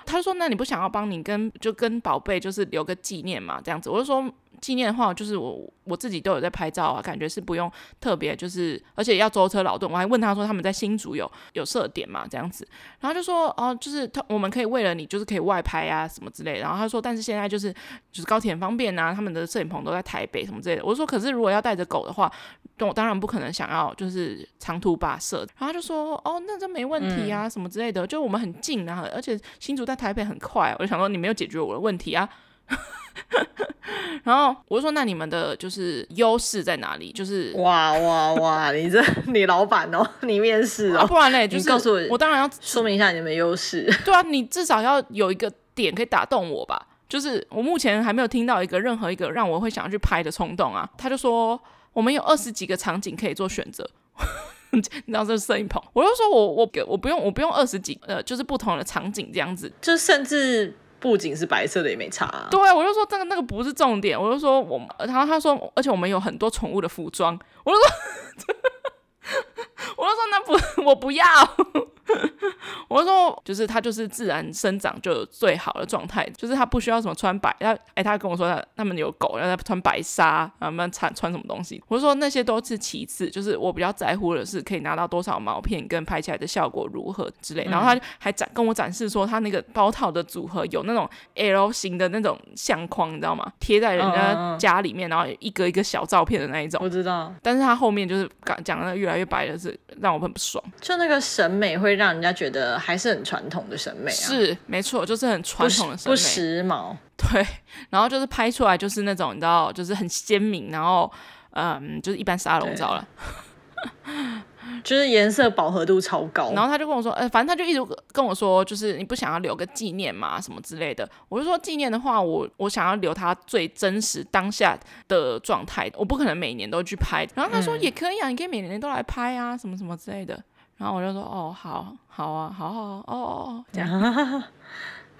他就说，那你不想要帮你跟就跟宝贝就是留个纪念嘛，这样子，我就说。纪念的话，就是我我自己都有在拍照啊，感觉是不用特别，就是而且要舟车劳顿。我还问他说他们在新竹有有设点嘛，这样子，然后就说哦、呃，就是他我们可以为了你，就是可以外拍啊什么之类的。然后他说，但是现在就是就是高铁很方便啊，他们的摄影棚都在台北什么之类的。我说，可是如果要带着狗的话，我当然不可能想要就是长途跋涉。然后他就说哦，那这没问题啊，什么之类的，就我们很近啊，而且新竹在台北很快。我就想说你没有解决我的问题啊。<laughs> 然后我就说：“那你们的就是优势在哪里？就是哇哇哇！你这 <laughs> 你老板哦，<laughs> 你面试哦，啊、不然嘞，就是告诉我，我当然要说明一下你们优势。对啊，你至少要有一个点可以打动我吧。就是我目前还没有听到一个任何一个让我会想要去拍的冲动啊。他就说我们有二十几个场景可以做选择，你知道这是摄影棚。我就说我我我不用我不用二十几呃，就是不同的场景这样子，就甚至。”不仅是白色的也没差。对，我就说这个那个不是重点，我就说我们，然后他说，而且我们有很多宠物的服装，我就说，<laughs> 我就说那不 <laughs> 我不要。<laughs> 我说，就是它就是自然生长就最好的状态，就是它不需要什么穿白。他哎，他跟我说他他们有狗，让他穿白纱，然后他们穿穿什么东西。我说那些都是其次，就是我比较在乎的是可以拿到多少毛片，跟拍起来的效果如何之类。然后他还展跟我展示说，他那个包套的组合有那种 L 型的那种相框，你知道吗？贴在人家家里面，然后一个一个小照片的那一种。我知道，但是他后面就是讲讲的越来越白的是让我很不爽，就那个审美会让人家觉得。还是很传统的审美啊，是没错，就是很传统的审美，不时髦。对，然后就是拍出来就是那种你知道，就是很鲜明，然后嗯，就是一般沙龙照了，<laughs> 就是颜色饱和度超高。然后他就跟我说，呃，反正他就一直跟我说，就是你不想要留个纪念嘛，什么之类的。我就说纪念的话，我我想要留他最真实当下的状态，我不可能每年都去拍。然后他说也可以啊，嗯、你可以每年都来拍啊，什么什么之类的。然后我就说，哦，好，好啊，好好，哦哦哦，这样。<laughs>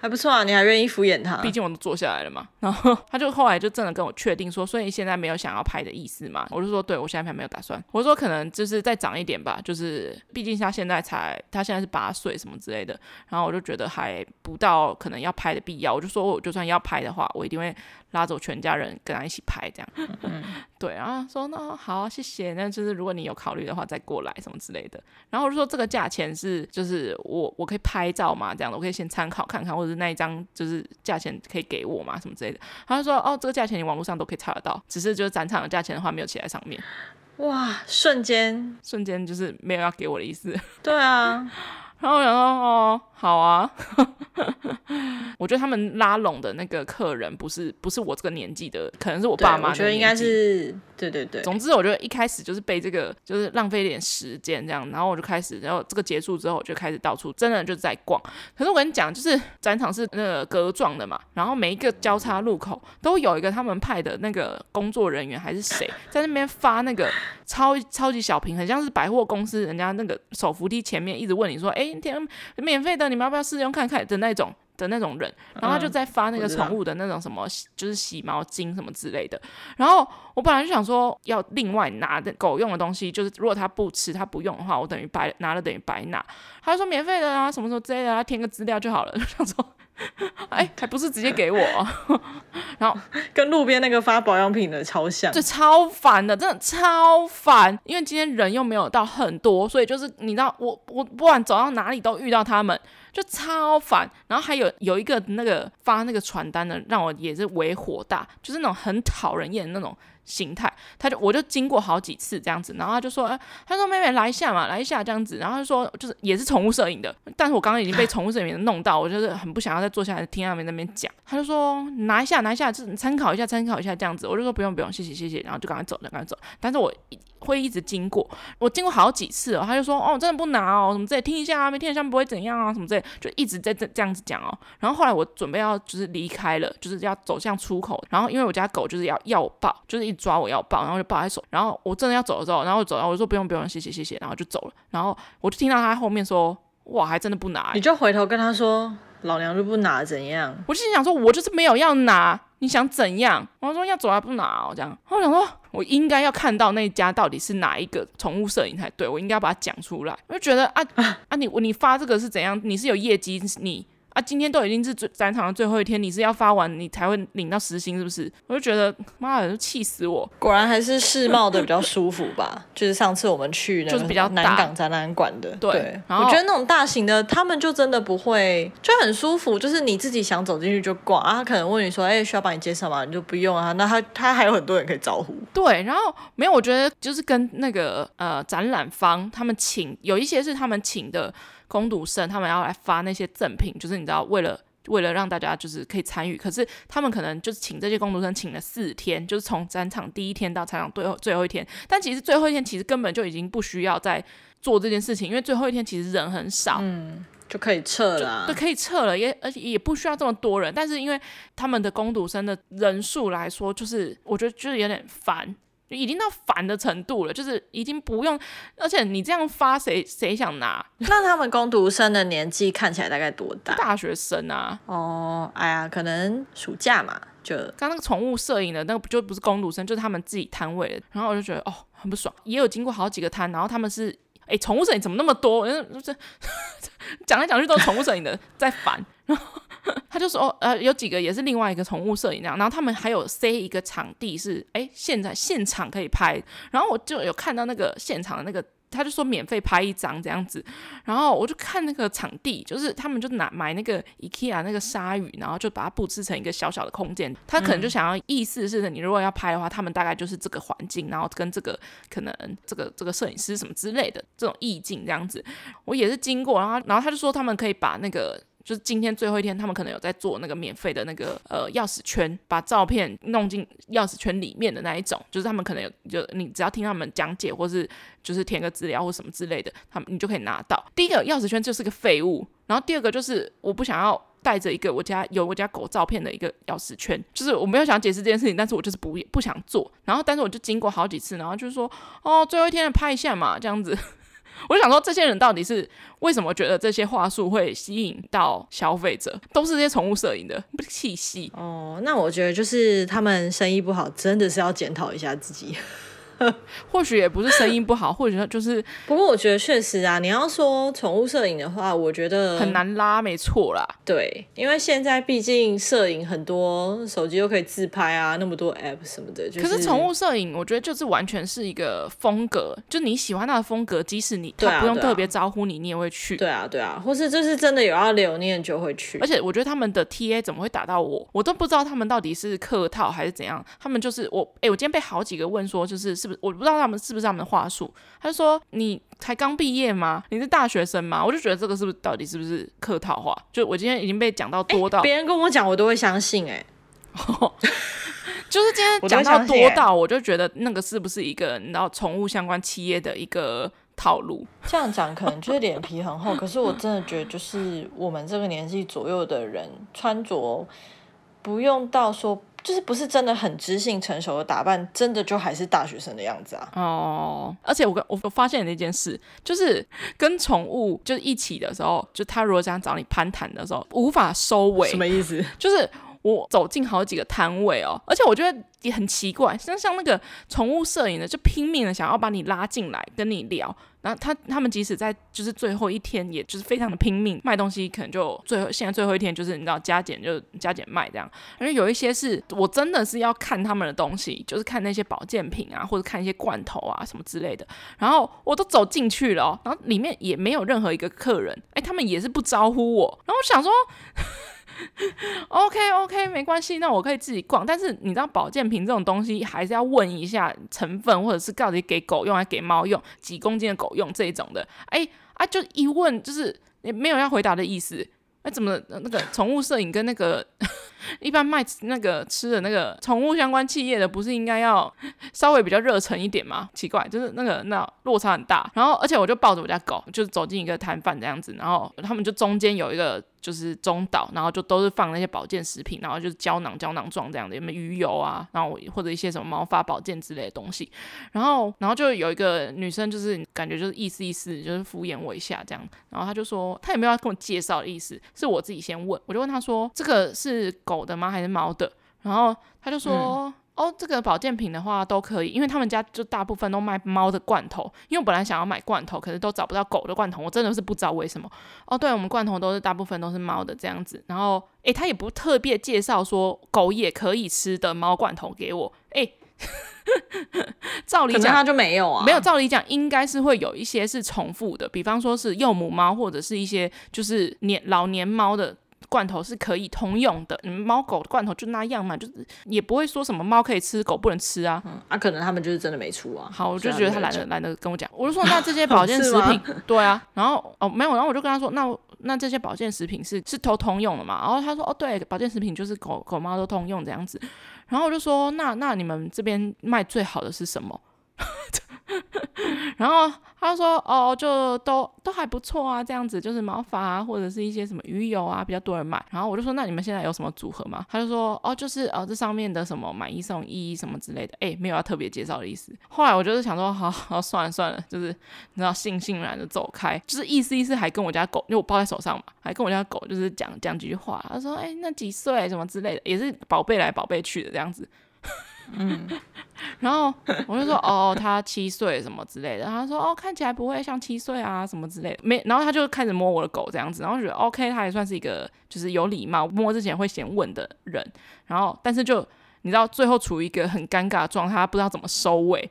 还不错啊，你还愿意敷衍他？毕竟我都坐下来了嘛。然后他就后来就真的跟我确定说，所以现在没有想要拍的意思嘛？我就说，对，我现在还没有打算。我说可能就是再长一点吧，就是毕竟他现在才，他现在是八岁什么之类的。然后我就觉得还不到可能要拍的必要。我就说，我就算要拍的话，我一定会拉走全家人跟他一起拍这样。嗯、对，然后说那好，谢谢。那就是如果你有考虑的话，再过来什么之类的。然后我就说这个价钱是，就是我我可以拍照嘛，这样的，我可以先参考看看，或者是那一张就是价钱可以给我嘛，什么之类的。他就说哦，这个价钱你网络上都可以查得到，只是就是展场的价钱的话没有写在上面。<laughs> 哇，瞬间瞬间就是没有要给我的意思。对啊，<laughs> 然后我想说哦。好啊，<laughs> 我觉得他们拉拢的那个客人不是不是我这个年纪的，可能是我爸妈。我觉得应该是对对对。总之，我觉得一开始就是被这个就是浪费一点时间这样，然后我就开始，然后这个结束之后，我就开始到处真的就在逛。可是我跟你讲，就是展场是那个格状的嘛，然后每一个交叉路口都有一个他们派的那个工作人员还是谁在那边发那个超超级小瓶，很像是百货公司人家那个手扶梯前面一直问你说，哎，天，免费的。你们要不要试用看看的那种的那种人，然后他就在发那个宠物的那种什么，就是洗毛巾什么之类的。然后我本来就想说要另外拿的狗用的东西，就是如果他不吃他不用的话，我等于白拿了等于白拿。他就说免费的啊，什么什么之类的，他填个资料就好了。<laughs> 就想说，哎，还不是直接给我？然后跟路边那个发保养品的超像，就超烦的，真的超烦。因为今天人又没有到很多，所以就是你知道，我我不管走到哪里都遇到他们。就超烦，然后还有有一个那个发那个传单的，让我也是为火大，就是那种很讨人厌的那种。形态，他就我就经过好几次这样子，然后他就说，哎，他说妹妹来一下嘛，来一下这样子，然后他说就是也是宠物摄影的，但是我刚刚已经被宠物摄影弄到，我就是很不想要再坐下来听他们那边讲，他就说拿一下拿一下，就是参考一下参考一下这样子，我就说不用不用，谢谢谢谢，然后就赶快走了赶快走，但是我会一直经过，我经过好几次哦，他就说哦真的不拿哦，什么之类，听一下啊，没听一下不会怎样啊，什么之类，就一直在这这样子讲哦，然后后来我准备要就是离开了，就是要走向出口，然后因为我家狗就是要要抱，就是一。抓我要抱，然后就抱在手，然后我真的要走的时候，然后我走了，我就说不用不用，谢谢谢谢，然后就走了，然后我就听到他后面说，哇，还真的不拿，你就回头跟他说，老娘就不拿，怎样？我就心想说，我就是没有要拿，你想怎样？然后说要走还不拿，我这样，我想说，我应该要看到那家到底是哪一个宠物摄影才对，我应该要把它讲出来，我就觉得啊啊，你你发这个是怎样？你是有业绩你？啊，今天都已经是最展场的最后一天，你是要发完你才会领到时薪是不是？我就觉得妈的，气死我！果然还是世贸的比较舒服吧，<laughs> 就是上次我们去那个比较南港展览馆的，对。对然后我觉得那种大型的，他们就真的不会，就很舒服，就是你自己想走进去就逛啊。他可能问你说，哎、欸，需要帮你介绍吗？你就不用啊。那他他还有很多人可以招呼。对，然后没有，我觉得就是跟那个呃展览方他们请有一些是他们请的。工读生他们要来发那些赠品，就是你知道，为了为了让大家就是可以参与，可是他们可能就是请这些工读生请了四天，就是从展场第一天到展场最后最后一天，但其实最后一天其实根本就已经不需要再做这件事情，因为最后一天其实人很少，嗯，就可以撤了，对，可以撤了，也而且也不需要这么多人，但是因为他们的工读生的人数来说，就是我觉得就是有点烦。已经到烦的程度了，就是已经不用，而且你这样发，谁谁想拿？<laughs> 那他们工读生的年纪看起来大概多大？大学生啊。哦，哎呀，可能暑假嘛，就刚那个宠物摄影的那个就不是工读生，就是他们自己摊位的。然后我就觉得哦，很不爽。也有经过好几个摊，然后他们是，哎，宠物摄影怎么那么多？<laughs> 就是 <laughs> 讲来讲去都是宠物摄影的，在烦。然后。<laughs> 他就说，呃，有几个也是另外一个宠物摄影那样，然后他们还有塞一个场地是，哎，现在现场可以拍，然后我就有看到那个现场的那个，他就说免费拍一张这样子，然后我就看那个场地，就是他们就拿买那个 IKEA 那个鲨鱼，然后就把它布置成一个小小的空间，他可能就想要意思是，你如果要拍的话，他们大概就是这个环境，然后跟这个可能这个这个摄影师什么之类的这种意境这样子，我也是经过，然后然后他就说他们可以把那个。就是今天最后一天，他们可能有在做那个免费的那个呃钥匙圈，把照片弄进钥匙圈里面的那一种。就是他们可能有，就你只要听他们讲解，或是就是填个资料或什么之类的，他们你就可以拿到。第一个钥匙圈就是个废物，然后第二个就是我不想要带着一个我家有我家狗照片的一个钥匙圈，就是我没有想解释这件事情，但是我就是不不想做。然后但是我就经过好几次，然后就是说哦最后一天拍一下嘛这样子。我就想说，这些人到底是为什么觉得这些话术会吸引到消费者？都是这些宠物摄影的气息哦。那我觉得就是他们生意不好，真的是要检讨一下自己。<laughs> 或许也不是声音不好，或许就是……不过我觉得确实啊，你要说宠物摄影的话，我觉得很难拉，没错啦。对，因为现在毕竟摄影很多，手机又可以自拍啊，那么多 app 什么的。就是、可是宠物摄影，我觉得就是完全是一个风格，就你喜欢它的风格，即使你他不用特别招呼你，你也会去。对啊，对啊，或是就是真的有要留念就会去。而且我觉得他们的 TA 怎么会打到我，我都不知道他们到底是客套还是怎样。他们就是我，哎、欸，我今天被好几个问说，就是是不是我不知道他们是。不是他们的话术？他就说：“你才刚毕业吗？你是大学生吗？”我就觉得这个是不是到底是不是客套话？就我今天已经被讲到多到，别人跟我讲我都会相信、欸。哎，<laughs> 就是今天讲到多到，我就觉得那个是不是一个你知道宠物相关企业的一个套路？<laughs> 这样讲可能就是脸皮很厚，可是我真的觉得，就是我们这个年纪左右的人穿着不用到说。就是不是真的很知性成熟的打扮，真的就还是大学生的样子啊。哦，而且我跟我我发现了一件事，就是跟宠物就是一起的时候，就他如果想找你攀谈的时候，无法收尾。什么意思？就是我走进好几个摊位哦，而且我觉得也很奇怪，像像那个宠物摄影的，就拼命的想要把你拉进来跟你聊。然后他他们即使在就是最后一天，也就是非常的拼命卖东西，可能就最后现在最后一天就是你知道加减就加减卖这样。因为有一些是我真的是要看他们的东西，就是看那些保健品啊，或者看一些罐头啊什么之类的。然后我都走进去了，然后里面也没有任何一个客人，哎，他们也是不招呼我。然后我想说。<laughs> OK OK，没关系，那我可以自己逛。但是你知道保健品这种东西，还是要问一下成分，或者是到底给狗用还给猫用，几公斤的狗用这一种的。哎啊，就一问就是也没有要回答的意思。哎，怎么那个宠物摄影跟那个一般卖那个吃的那个宠物相关企业的，不是应该要稍微比较热忱一点吗？奇怪，就是那个那落差很大。然后，而且我就抱着我家狗，就走进一个摊贩这样子，然后他们就中间有一个。就是中岛，然后就都是放那些保健食品，然后就是胶囊胶囊状这样的，有没有鱼油啊，然后或者一些什么毛发保健之类的东西，然后然后就有一个女生，就是感觉就是意思意思，就是敷衍我一下这样，然后她就说她也没有要跟我介绍的意思，是我自己先问，我就问她说这个是狗的吗还是猫的？然后她就说。哦，这个保健品的话都可以，因为他们家就大部分都卖猫的罐头。因为我本来想要买罐头，可是都找不到狗的罐头，我真的是不知道为什么。哦，对，我们罐头都是大部分都是猫的这样子。然后，诶，他也不特别介绍说狗也可以吃的猫罐头给我。诶，<laughs> 照理讲他就没有啊，没有。照理讲应该是会有一些是重复的，比方说是幼母猫或者是一些就是年老年猫的。罐头是可以通用的，你们猫狗的罐头就那样嘛，就是也不会说什么猫可以吃，狗不能吃啊。嗯，啊，可能他们就是真的没出啊。好，我就觉得他懒得懒得跟我讲，我就说那这些保健 <laughs> 食品，对啊，然后哦没有，然后我就跟他说，那那这些保健食品是是都通用的嘛？然后他说哦对，保健食品就是狗狗猫都通用这样子。然后我就说那那你们这边卖最好的是什么？<laughs> 然后他说：“哦，就都都还不错啊，这样子就是毛发啊，或者是一些什么鱼油啊，比较多人买。”然后我就说：“那你们现在有什么组合吗？”他就说：“哦，就是哦，这上面的什么买一送一什么之类的，哎，没有要特别介绍的意思。”后来我就是想说：“好好算了算了，就是你知道，悻悻然的走开，就是意思意思，还跟我家狗，因为我抱在手上嘛，还跟我家狗就是讲讲几句话。他说：‘哎，那几岁什么之类的，也是宝贝来宝贝去的这样子。’”嗯，<laughs> 然后我就说哦，他七岁什么之类的，他说哦，看起来不会像七岁啊什么之类的，没，然后他就开始摸我的狗这样子，然后觉得 OK，他也算是一个就是有礼貌，摸之前会先问的人，然后但是就你知道最后处于一个很尴尬的状态，他不知道怎么收尾，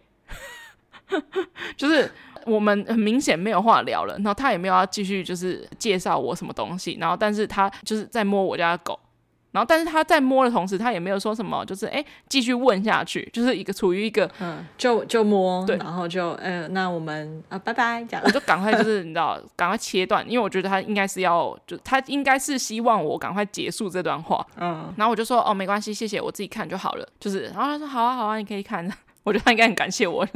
<laughs> 就是我们很明显没有话聊了，然后他也没有要继续就是介绍我什么东西，然后但是他就是在摸我家的狗。然后，但是他在摸的同时，他也没有说什么，就是哎，继续问下去，就是一个处于一个，嗯，就就摸，对，然后就，呃，那我们啊，拜拜，这样，我就赶快就是你知道，赶快切断，因为我觉得他应该是要，就他应该是希望我赶快结束这段话，嗯，然后我就说，哦，没关系，谢谢，我自己看就好了，就是，然后他说，好啊，好啊，你可以看，<laughs> 我觉得他应该很感谢我，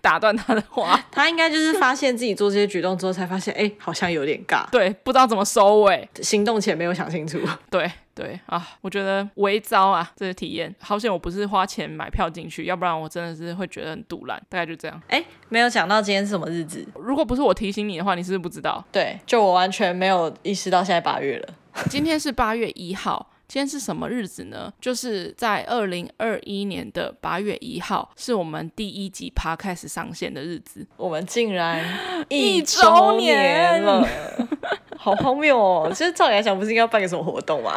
打断他的话，他应该就是发现自己做这些举动之后，才发现，哎，好像有点尬，对，不知道怎么收尾，行动前没有想清楚，对。对啊，我觉得微糟啊，这个体验。好险我不是花钱买票进去，要不然我真的是会觉得很堵烂。大概就这样。哎，没有讲到今天是什么日子？如果不是我提醒你的话，你是不是不知道？对，就我完全没有意识到现在八月了。<laughs> 今天是八月一号。今天是什么日子呢？就是在二零二一年的八月一号，是我们第一集 Podcast 上线的日子。我们竟然一周年了，<laughs> <laughs> 好荒谬哦！其实照理来讲，不是应该要办个什么活动吗？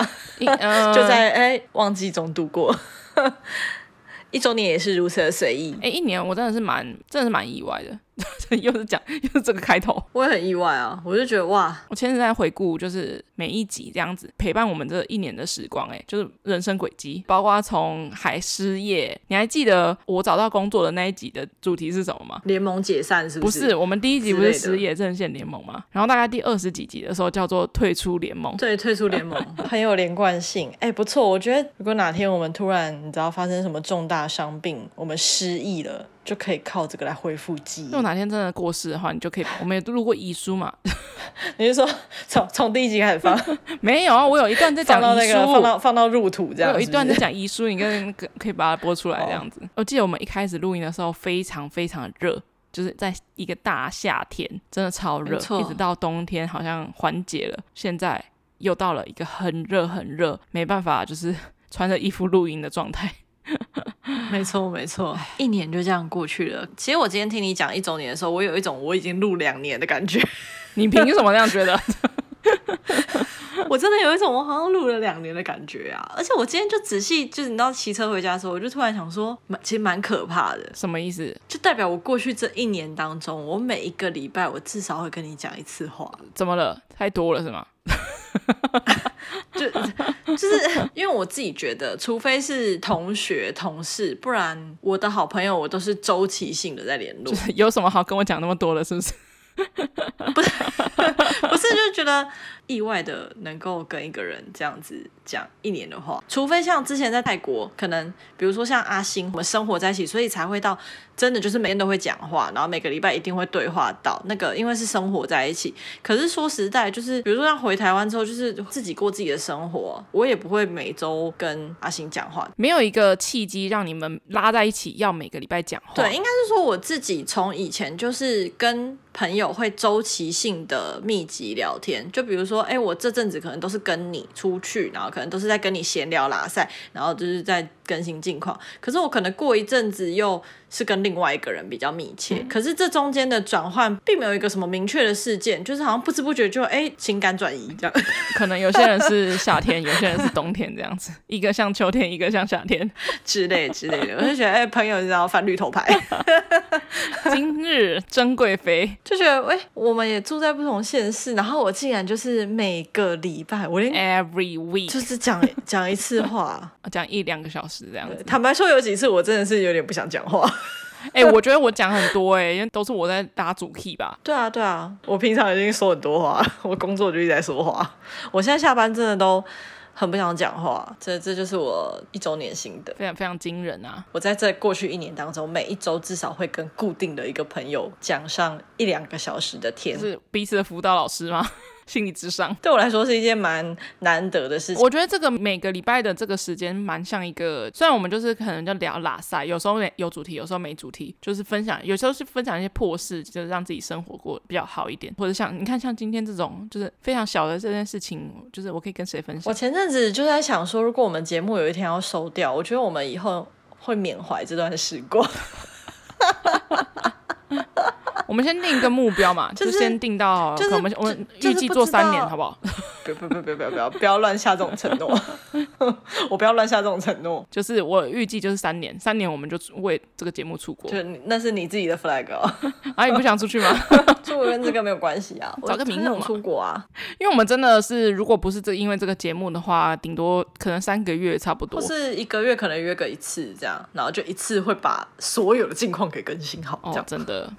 呃、<laughs> 就在哎旺季中度过。<laughs> 一周年也是如此的随意。哎，一年我真的是蛮，真的是蛮意外的。<laughs> 又是讲 <laughs> 又是这个开头，我也很意外啊！我就觉得哇，我前阵在回顾，就是每一集这样子陪伴我们这一年的时光，哎，就是人生轨迹，包括从还失业，你还记得我找到工作的那一集的主题是什么吗？联盟解散是不是？不是，我们第一集不是失业阵线联盟吗？然后大概第二十几集的时候叫做退出联盟，对，退出联盟 <laughs> 很有连贯性，哎，不错，我觉得如果哪天我们突然你知道发生什么重大伤病，我们失忆了。就可以靠这个来恢复记忆。如果哪天真的过世的话，你就可以。我们也录过遗书嘛？<laughs> 你是说从从第一集开始放？<laughs> 没有啊，我有一段在讲遗书，放到那个放到放到入土这样。有一段在讲遗书，你跟可以把它播出来这样子。我记得我们一开始录音的时候非常非常的热，就是在一个大夏天，真的超热，一直到冬天好像缓解了，现在又到了一个很热很热，没办法，就是穿着衣服录音的状态。<laughs> 没错，没错，一年就这样过去了。其实我今天听你讲一周年的时候，我有一种我已经录两年的感觉。<laughs> 你凭什么那样觉得？<laughs> 我真的有一种我好像录了两年的感觉啊！而且我今天就仔细，就是你知道骑车回家的时候，我就突然想说，其实蛮可怕的。什么意思？就代表我过去这一年当中，我每一个礼拜我至少会跟你讲一次话。怎么了？太多了是吗？<laughs> 就 <laughs> 就是因为我自己觉得，除非是同学、同事，不然我的好朋友我都是周期性的在联络。就是有什么好跟我讲那么多的，是不是？<laughs> 不是，不是，就觉得意外的能够跟一个人这样子讲一年的话，除非像之前在泰国，可能比如说像阿星，我们生活在一起，所以才会到。真的就是每天都会讲话，然后每个礼拜一定会对话到那个，因为是生活在一起。可是说实在，就是比如说像回台湾之后，就是自己过自己的生活，我也不会每周跟阿星讲话，没有一个契机让你们拉在一起要每个礼拜讲话。对，应该是说我自己从以前就是跟朋友会周期性的密集聊天，就比如说，说哎，我这阵子可能都是跟你出去，然后可能都是在跟你闲聊拉赛，然后就是在更新近况。可是我可能过一阵子又。是跟另外一个人比较密切，嗯、可是这中间的转换并没有一个什么明确的事件，就是好像不知不觉就哎、欸、情感转移这样。<laughs> 可能有些人是夏天，有些人是冬天这样子，一个像秋天，一个像夏天之类之类的。我就觉得哎、欸，朋友你知道翻绿头牌，<laughs> 今日珍贵妃就觉得哎、欸，我们也住在不同县市，然后我竟然就是每个礼拜我连 every week 就是讲讲一次话，讲一两个小时这样子。坦白说，有几次我真的是有点不想讲话。<laughs> 哎、欸，我觉得我讲很多哎、欸，因为都是我在打主 key 吧。<laughs> 对啊，对啊，我平常已经说很多话，<laughs> 我工作就一直在说话。我现在下班真的都很不想讲话，这这就是我一周年心得，非常非常惊人啊！我在这过去一年当中，每一周至少会跟固定的一个朋友讲上一两个小时的天，是彼此的辅导老师吗？心理智商对我来说是一件蛮难得的事情。我觉得这个每个礼拜的这个时间蛮像一个，虽然我们就是可能就聊拉塞，有时候有主题，有时候没主题，就是分享，有时候是分享一些破事，就是让自己生活过比较好一点。或者像你看，像今天这种就是非常小的这件事情，就是我可以跟谁分享？我前阵子就在想说，如果我们节目有一天要收掉，我觉得我们以后会缅怀这段时光。<laughs> 我们先定一个目标嘛，<laughs> 就是、就先定到，就是、我们我们预计做三年，好不好？<laughs> 不不不不不要不要不要乱下这种承诺，<laughs> 我不要乱下这种承诺。就是我预计就是三年，三年我们就为这个节目出国。就那是你自己的 flag 哦。啊，你不想出去吗？出国跟这个没有关系啊，找个名目出国啊。因为我们真的是，如果不是这因为这个节目的话，顶多可能三个月差不多，或是一个月可能约个一次这样，然后就一次会把所有的近况给更新好，这样、哦、真的。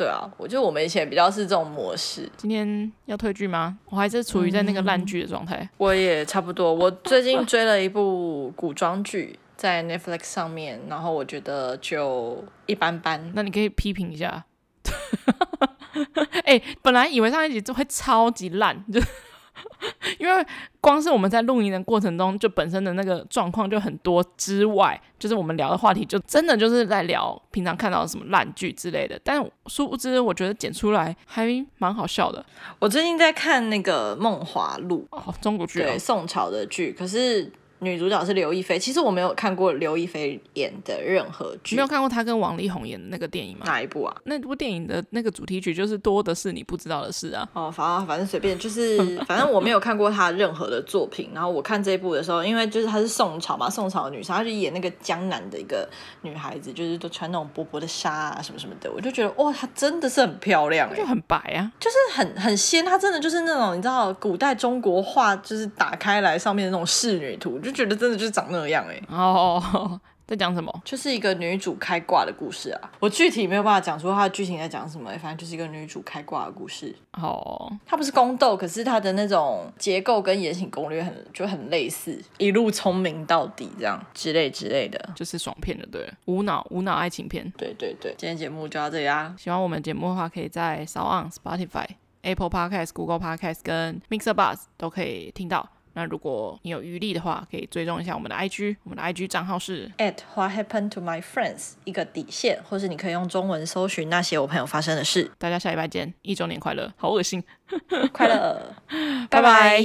对啊，我觉得我们以前比较是这种模式。今天要退剧吗？我还是处于在那个烂剧的状态。嗯。我也差不多。我最近追了一部古装剧，在 Netflix 上面，然后我觉得就一般般。那你可以批评一下。<laughs> 哎、欸，本来以为上一集就会超级烂，就 <laughs> 因为光是我们在录音的过程中，就本身的那个状况就很多之外，就是我们聊的话题就真的就是在聊平常看到什么烂剧之类的。但殊不知，我觉得剪出来还蛮好笑的。我最近在看那个《梦华录》哦，中国剧，对，宋朝的剧，可是。女主角是刘亦菲，其实我没有看过刘亦菲演的任何剧，没有看过她跟王力宏演的那个电影吗？哪一部啊？那部电影的那个主题曲就是多的是你不知道的事啊。哦，反正反正随便，就是反正我没有看过她任何的作品。然后我看这一部的时候，因为就是她是宋朝嘛，宋朝的女生，她就演那个江南的一个女孩子，就是都穿那种薄薄的纱啊什么什么的，我就觉得哇，她真的是很漂亮，就很白啊，就是很很仙。她真的就是那种你知道古代中国画，就是打开来上面的那种仕女图，就觉得真的就是长。那样哎、欸，哦，<laughs> 在讲什么？就是一个女主开挂的故事啊。我具体没有办法讲出它的剧情在讲什么、欸，反正就是一个女主开挂的故事。哦，它不是宫斗，可是它的那种结构跟《延禧攻略》很就很类似，一路聪明到底这样之类之类的，就是爽片的，对，无脑无脑爱情片。对对对，今天节目就到这里啊。喜欢我们节目的话，可以在 SoundOn、Spotify、Apple Podcast、Google Podcast 跟 Mixer Buzz 都可以听到。那如果你有余力的话，可以追踪一下我们的 IG，我们的 IG 账号是 at What Happened to My Friends 一个底线，或是你可以用中文搜寻那些我朋友发生的事。大家下礼拜见，一周年快乐！好恶心，快乐，<laughs> 拜拜。